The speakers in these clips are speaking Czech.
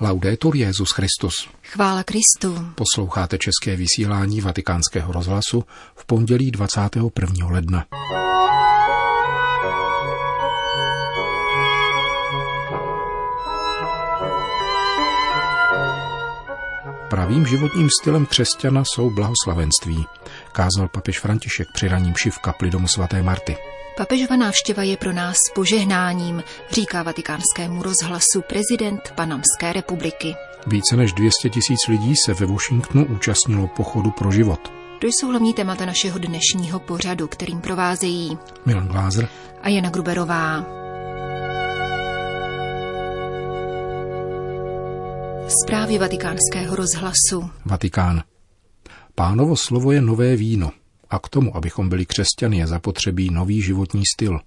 Laudetur Jezus Christus. Chvála Kristu. Posloucháte české vysílání Vatikánského rozhlasu v pondělí 21. ledna. Pravým životním stylem křesťana jsou blahoslavenství, kázal papež František při raním v kapli domu svaté Marty. Papežova návštěva je pro nás požehnáním, říká vatikánskému rozhlasu prezident Panamské republiky. Více než 200 tisíc lidí se ve Washingtonu účastnilo pochodu pro život. To jsou hlavní témata našeho dnešního pořadu, kterým provázejí Milan Glázer a Jana Gruberová. Zprávy vatikánského rozhlasu. Vatikán. Pánovo slovo je nové víno – a k tomu, abychom byli křesťany, je zapotřebí nový životní styl.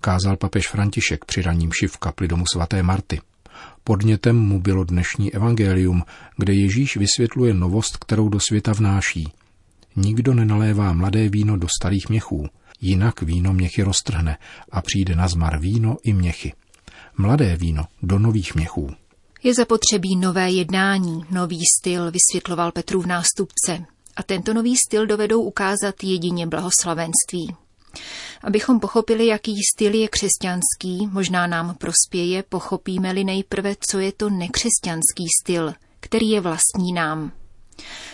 Kázal papež František při raním v kapli domu svaté Marty. Podnětem mu bylo dnešní evangelium, kde Ježíš vysvětluje novost, kterou do světa vnáší. Nikdo nenalévá mladé víno do starých měchů, jinak víno měchy roztrhne a přijde na zmar víno i měchy. Mladé víno do nových měchů. Je zapotřebí nové jednání, nový styl, vysvětloval Petrův nástupce a tento nový styl dovedou ukázat jedině blahoslavenství. Abychom pochopili, jaký styl je křesťanský, možná nám prospěje, pochopíme-li nejprve, co je to nekřesťanský styl, který je vlastní nám.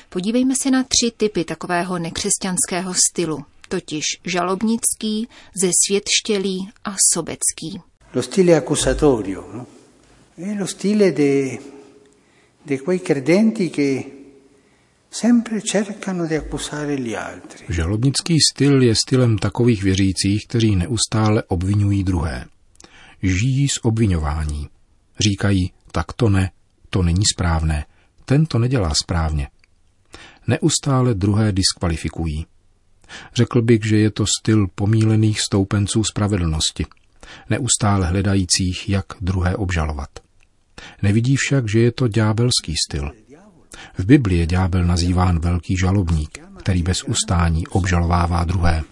Podívejme se na tři typy takového nekřesťanského stylu, totiž žalobnický, zesvětštělý a sobecký. Lo stile accusatorio, no? È lo stile de, de quei credenti che Žalobnický styl je stylem takových věřících, kteří neustále obvinují druhé. Žijí z obvinování. Říkají, tak to ne, to není správné, ten to nedělá správně. Neustále druhé diskvalifikují. Řekl bych, že je to styl pomílených stoupenců spravedlnosti, neustále hledajících, jak druhé obžalovat. Nevidí však, že je to ďábelský styl – v Biblii je ďábel nazýván velký žalobník, který bez ustání obžalovává druhé.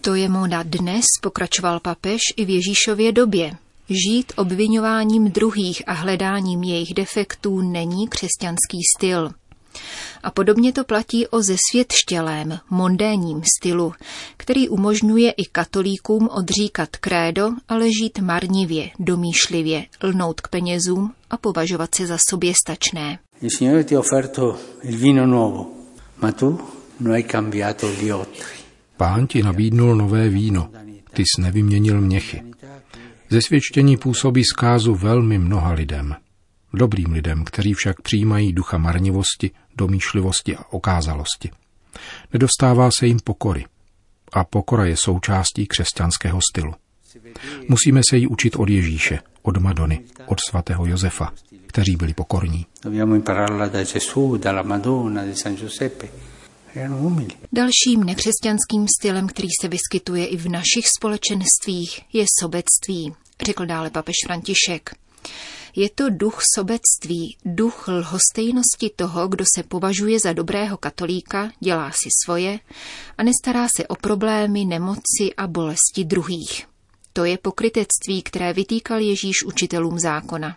To je móda dnes, pokračoval papež i v Ježíšově době. Žít obvinováním druhých a hledáním jejich defektů není křesťanský styl. A podobně to platí o zesvětštělém, mondénním stylu, který umožňuje i katolíkům odříkat krédo, ale žít marnivě, domýšlivě, lnout k penězům a považovat se za soběstačné. Pán ti nabídnul nové víno, ty jsi nevyměnil měchy. Zesvědčení působí zkázu velmi mnoha lidem. Dobrým lidem, kteří však přijímají ducha marnivosti, domýšlivosti a okázalosti. Nedostává se jim pokory. A pokora je součástí křesťanského stylu. Musíme se jí učit od Ježíše, od Madony, od svatého Josefa, kteří byli pokorní. Dalším nekřesťanským stylem, který se vyskytuje i v našich společenstvích, je sobectví, řekl dále papež František. Je to duch sobectví, duch lhostejnosti toho, kdo se považuje za dobrého katolíka, dělá si svoje a nestará se o problémy, nemoci a bolesti druhých. To je pokrytectví, které vytýkal Ježíš učitelům zákona.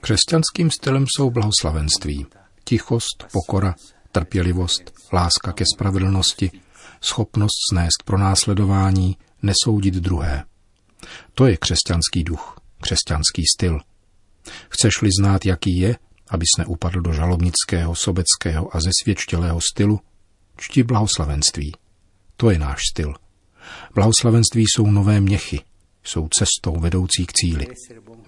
Křesťanským stylem jsou blahoslavenství, tichost, pokora, trpělivost, láska ke spravedlnosti, schopnost snést pronásledování, nesoudit druhé. To je křesťanský duch, křesťanský styl. Chceš-li znát, jaký je, abys neupadl do žalobnického, sobeckého a zesvědčtělého stylu, čti blahoslavenství. To je náš styl. Blahoslavenství jsou nové měchy, jsou cestou vedoucí k cíli.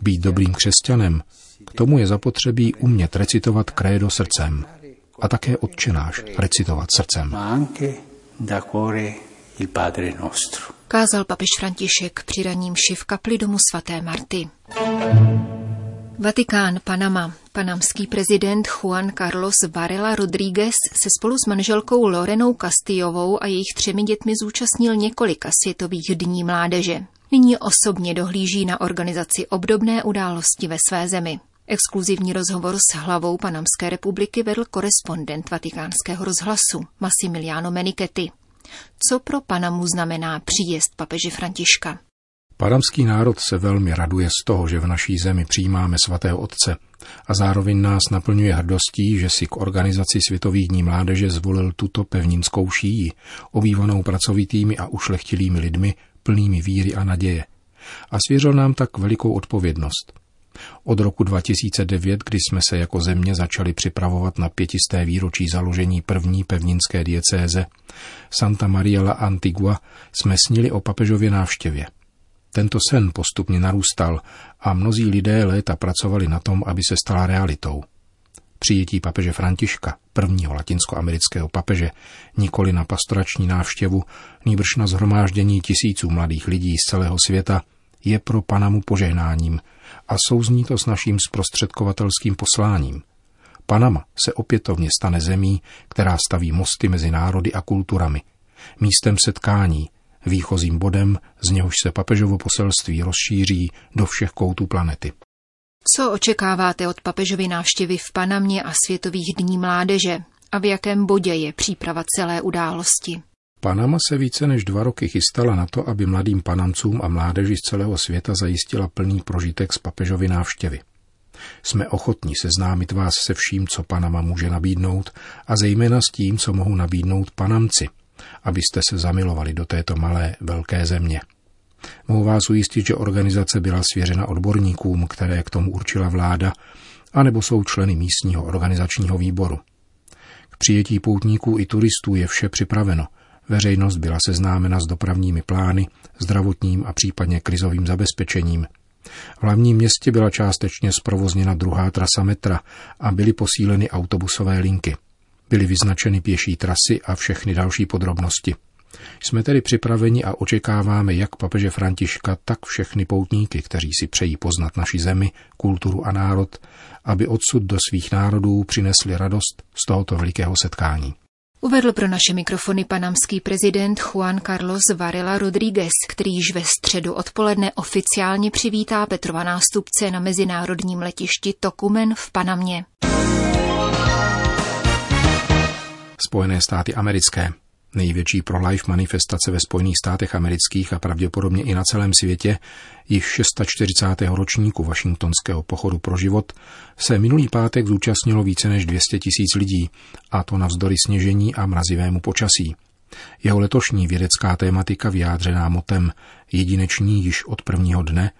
Být dobrým křesťanem, k tomu je zapotřebí umět recitovat krédo srdcem a také odčenáš recitovat srdcem il Padre nostro. Kázal papež František při raním v kapli domu svaté Marty. Vatikán, Panama. Panamský prezident Juan Carlos Varela Rodríguez se spolu s manželkou Lorenou Castillovou a jejich třemi dětmi zúčastnil několika světových dní mládeže. Nyní osobně dohlíží na organizaci obdobné události ve své zemi. Exkluzivní rozhovor s hlavou Panamské republiky vedl korespondent vatikánského rozhlasu Massimiliano Menichetti. Co pro Panamu znamená příjezd papeže Františka? Panamský národ se velmi raduje z toho, že v naší zemi přijímáme svatého otce a zároveň nás naplňuje hrdostí, že si k organizaci Světových dní mládeže zvolil tuto pevninskou šíji, obývanou pracovitými a ušlechtilými lidmi, plnými víry a naděje. A svěřil nám tak velikou odpovědnost. Od roku 2009, kdy jsme se jako země začali připravovat na pětisté výročí založení první pevninské diecéze Santa Maria la Antigua, jsme snili o papežově návštěvě. Tento sen postupně narůstal a mnozí lidé léta pracovali na tom, aby se stala realitou. Přijetí papeže Františka, prvního latinskoamerického papeže, nikoli na pastorační návštěvu, nýbrž na zhromáždění tisíců mladých lidí z celého světa, je pro Panamu požehnáním a souzní to s naším zprostředkovatelským posláním. Panama se opětovně stane zemí, která staví mosty mezi národy a kulturami, místem setkání, výchozím bodem, z něhož se papežovo poselství rozšíří do všech koutů planety. Co očekáváte od papežovy návštěvy v Panamě a Světových dní mládeže? A v jakém bodě je příprava celé události? Panama se více než dva roky chystala na to, aby mladým panamcům a mládeži z celého světa zajistila plný prožitek z papežovy návštěvy. Jsme ochotní seznámit vás se vším, co Panama může nabídnout a zejména s tím, co mohou nabídnout Panamci, abyste se zamilovali do této malé, velké země. Mohu vás ujistit, že organizace byla svěřena odborníkům, které k tomu určila vláda, anebo jsou členy místního organizačního výboru. K přijetí poutníků i turistů je vše připraveno. Veřejnost byla seznámena s dopravními plány, zdravotním a případně krizovým zabezpečením. V hlavním městě byla částečně zprovozněna druhá trasa metra a byly posíleny autobusové linky – Byly vyznačeny pěší trasy a všechny další podrobnosti. Jsme tedy připraveni a očekáváme jak papeže Františka, tak všechny poutníky, kteří si přejí poznat naši zemi, kulturu a národ, aby odsud do svých národů přinesli radost z tohoto velikého setkání. Uvedl pro naše mikrofony panamský prezident Juan Carlos Varela Rodríguez, který již ve středu odpoledne oficiálně přivítá Petrova nástupce na mezinárodním letišti Tokumen v Panamě. Spojené státy americké. Největší pro-life manifestace ve Spojených státech amerických a pravděpodobně i na celém světě, již 640. ročníku Washingtonského pochodu pro život, se minulý pátek zúčastnilo více než 200 tisíc lidí, a to navzdory sněžení a mrazivému počasí. Jeho letošní vědecká tématika vyjádřená motem jedineční již od prvního dne,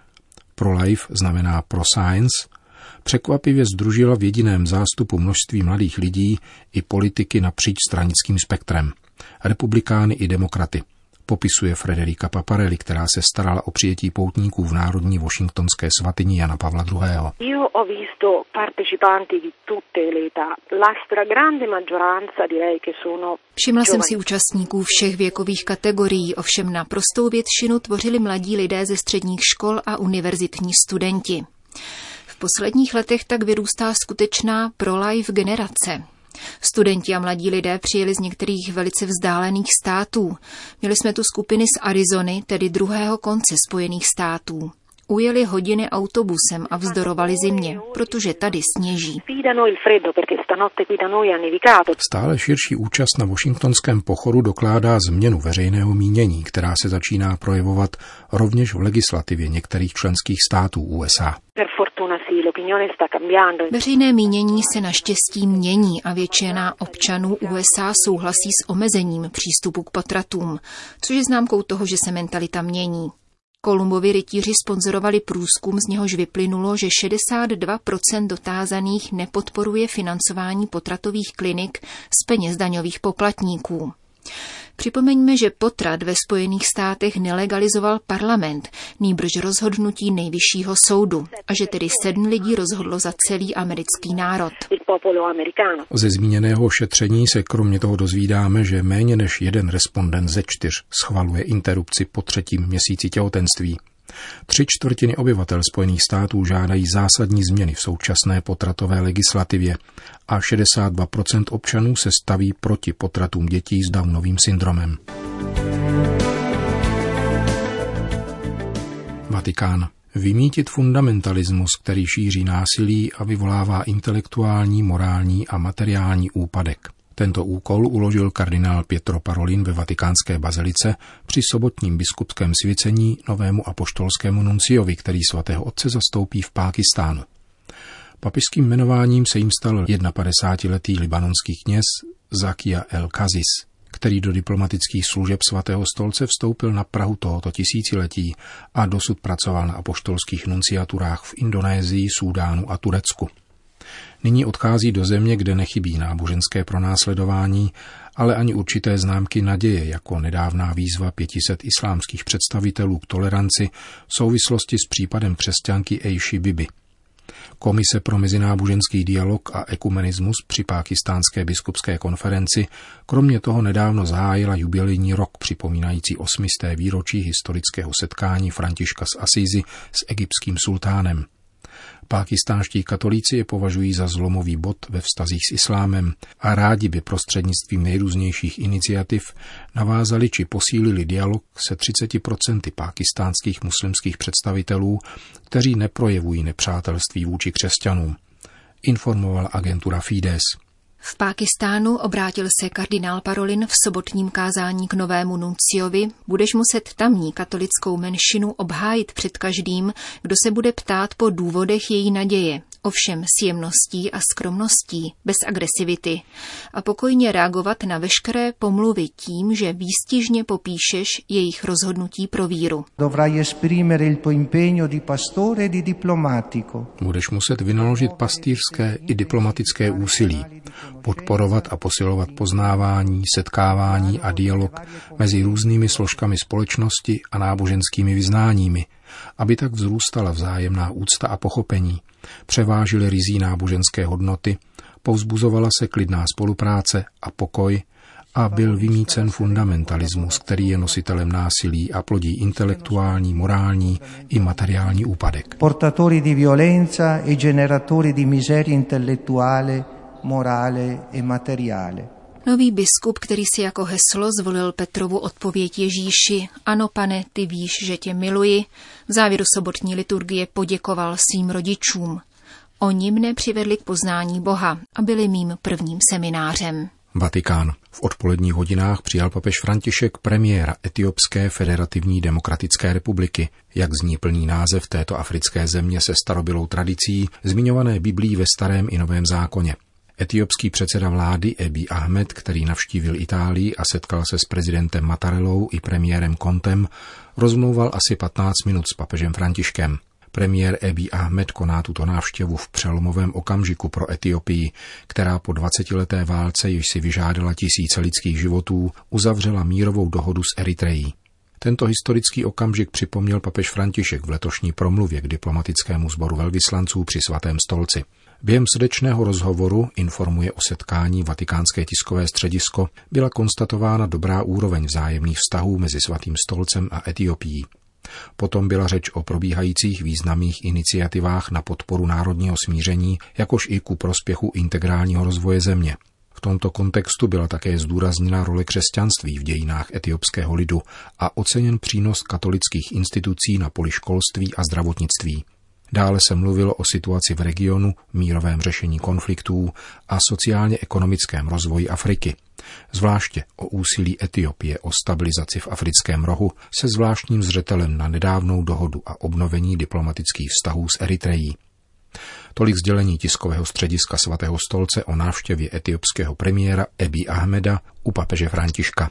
pro life znamená pro science, překvapivě združila v jediném zástupu množství mladých lidí i politiky napříč stranickým spektrem. Republikány i demokraty. Popisuje Frederika Paparelli, která se starala o přijetí poutníků v Národní washingtonské svatyni Jana Pavla II. Všimla jsem si účastníků všech věkových kategorií, ovšem naprostou většinu tvořili mladí lidé ze středních škol a univerzitní studenti posledních letech tak vyrůstá skutečná pro-life generace. Studenti a mladí lidé přijeli z některých velice vzdálených států. Měli jsme tu skupiny z Arizony, tedy druhého konce Spojených států. Ujeli hodiny autobusem a vzdorovali zimě, protože tady sněží. Stále širší účast na washingtonském pochodu dokládá změnu veřejného mínění, která se začíná projevovat rovněž v legislativě některých členských států USA. Veřejné mínění se naštěstí mění a většina občanů USA souhlasí s omezením přístupu k potratům, což je známkou toho, že se mentalita mění. Kolumbovi rytíři sponzorovali průzkum, z něhož vyplynulo, že 62% dotázaných nepodporuje financování potratových klinik z peněz daňových poplatníků. Připomeňme, že potrat ve Spojených státech nelegalizoval parlament, nýbrž rozhodnutí nejvyššího soudu a že tedy sedm lidí rozhodlo za celý americký národ. Ze zmíněného šetření se kromě toho dozvídáme, že méně než jeden respondent ze čtyř schvaluje interrupci po třetím měsíci těhotenství. Tři čtvrtiny obyvatel Spojených států žádají zásadní změny v současné potratové legislativě a 62% občanů se staví proti potratům dětí s Downovým syndromem. Vatikán. Vymítit fundamentalismus, který šíří násilí a vyvolává intelektuální, morální a materiální úpadek. Tento úkol uložil kardinál Pietro Parolin ve vatikánské bazilice při sobotním biskupském svěcení novému apoštolskému nunciovi, který svatého otce zastoupí v Pákistánu. Papižským jmenováním se jim stal 51-letý libanonský kněz Zakia El Kazis, který do diplomatických služeb svatého stolce vstoupil na Prahu tohoto tisíciletí a dosud pracoval na apoštolských nunciaturách v Indonésii, Súdánu a Turecku. Nyní odchází do země, kde nechybí náboženské pronásledování, ale ani určité známky naděje, jako nedávná výzva 500 islámských představitelů k toleranci v souvislosti s případem křesťanky Eishi Bibi. Komise pro mezináboženský dialog a ekumenismus při pákistánské biskupské konferenci kromě toho nedávno zahájila jubilejní rok připomínající osmisté výročí historického setkání Františka z Asízy s egyptským sultánem – Pákistánští katolíci je považují za zlomový bod ve vztazích s islámem a rádi by prostřednictvím nejrůznějších iniciativ navázali či posílili dialog se 30% pákistánských muslimských představitelů, kteří neprojevují nepřátelství vůči křesťanům, informovala agentura Fides. V Pákistánu obrátil se kardinál Parolin v sobotním kázání k novému nunciovi, budeš muset tamní katolickou menšinu obhájit před každým, kdo se bude ptát po důvodech její naděje, ovšem s jemností a skromností, bez agresivity, a pokojně reagovat na veškeré pomluvy tím, že výstižně popíšeš jejich rozhodnutí pro víru. Budeš muset vynaložit pastýřské i diplomatické úsilí, podporovat a posilovat poznávání, setkávání a dialog mezi různými složkami společnosti a náboženskými vyznáními, aby tak vzrůstala vzájemná úcta a pochopení, převážily rizí náboženské hodnoty, povzbuzovala se klidná spolupráce a pokoj a byl vymícen fundamentalismus, který je nositelem násilí a plodí intelektuální, morální i materiální úpadek. Portatori di violenza e generatori di miseria intellettuale, morale e materiale. Nový biskup, který si jako heslo zvolil Petrovu odpověď Ježíši, ano pane, ty víš, že tě miluji, v závěru sobotní liturgie poděkoval svým rodičům. Oni mne přivedli k poznání Boha a byli mým prvním seminářem. Vatikán. V odpoledních hodinách přijal papež František premiéra Etiopské federativní demokratické republiky. Jak zní plný název této africké země se starobylou tradicí, zmiňované Biblí ve starém i novém zákoně. Etiopský předseda vlády Ebi Ahmed, který navštívil Itálii a setkal se s prezidentem Matarelou i premiérem Kontem, rozmlouval asi 15 minut s papežem Františkem. Premiér Ebi Ahmed koná tuto návštěvu v přelomovém okamžiku pro Etiopii, která po 20-leté válce, již si vyžádala tisíce lidských životů, uzavřela mírovou dohodu s Eritrejí. Tento historický okamžik připomněl papež František v letošní promluvě k diplomatickému sboru velvyslanců při svatém stolci. Během srdečného rozhovoru informuje o setkání Vatikánské tiskové středisko, byla konstatována dobrá úroveň vzájemných vztahů mezi Svatým stolcem a Etiopií. Potom byla řeč o probíhajících významných iniciativách na podporu národního smíření, jakož i ku prospěchu integrálního rozvoje země. V tomto kontextu byla také zdůrazněna role křesťanství v dějinách etiopského lidu a oceněn přínos katolických institucí na poli školství a zdravotnictví. Dále se mluvilo o situaci v regionu, mírovém řešení konfliktů a sociálně-ekonomickém rozvoji Afriky. Zvláště o úsilí Etiopie o stabilizaci v africkém rohu se zvláštním zřetelem na nedávnou dohodu a obnovení diplomatických vztahů s Eritrejí. Tolik sdělení tiskového střediska svatého stolce o návštěvě etiopského premiéra Ebi Ahmeda u papeže Františka.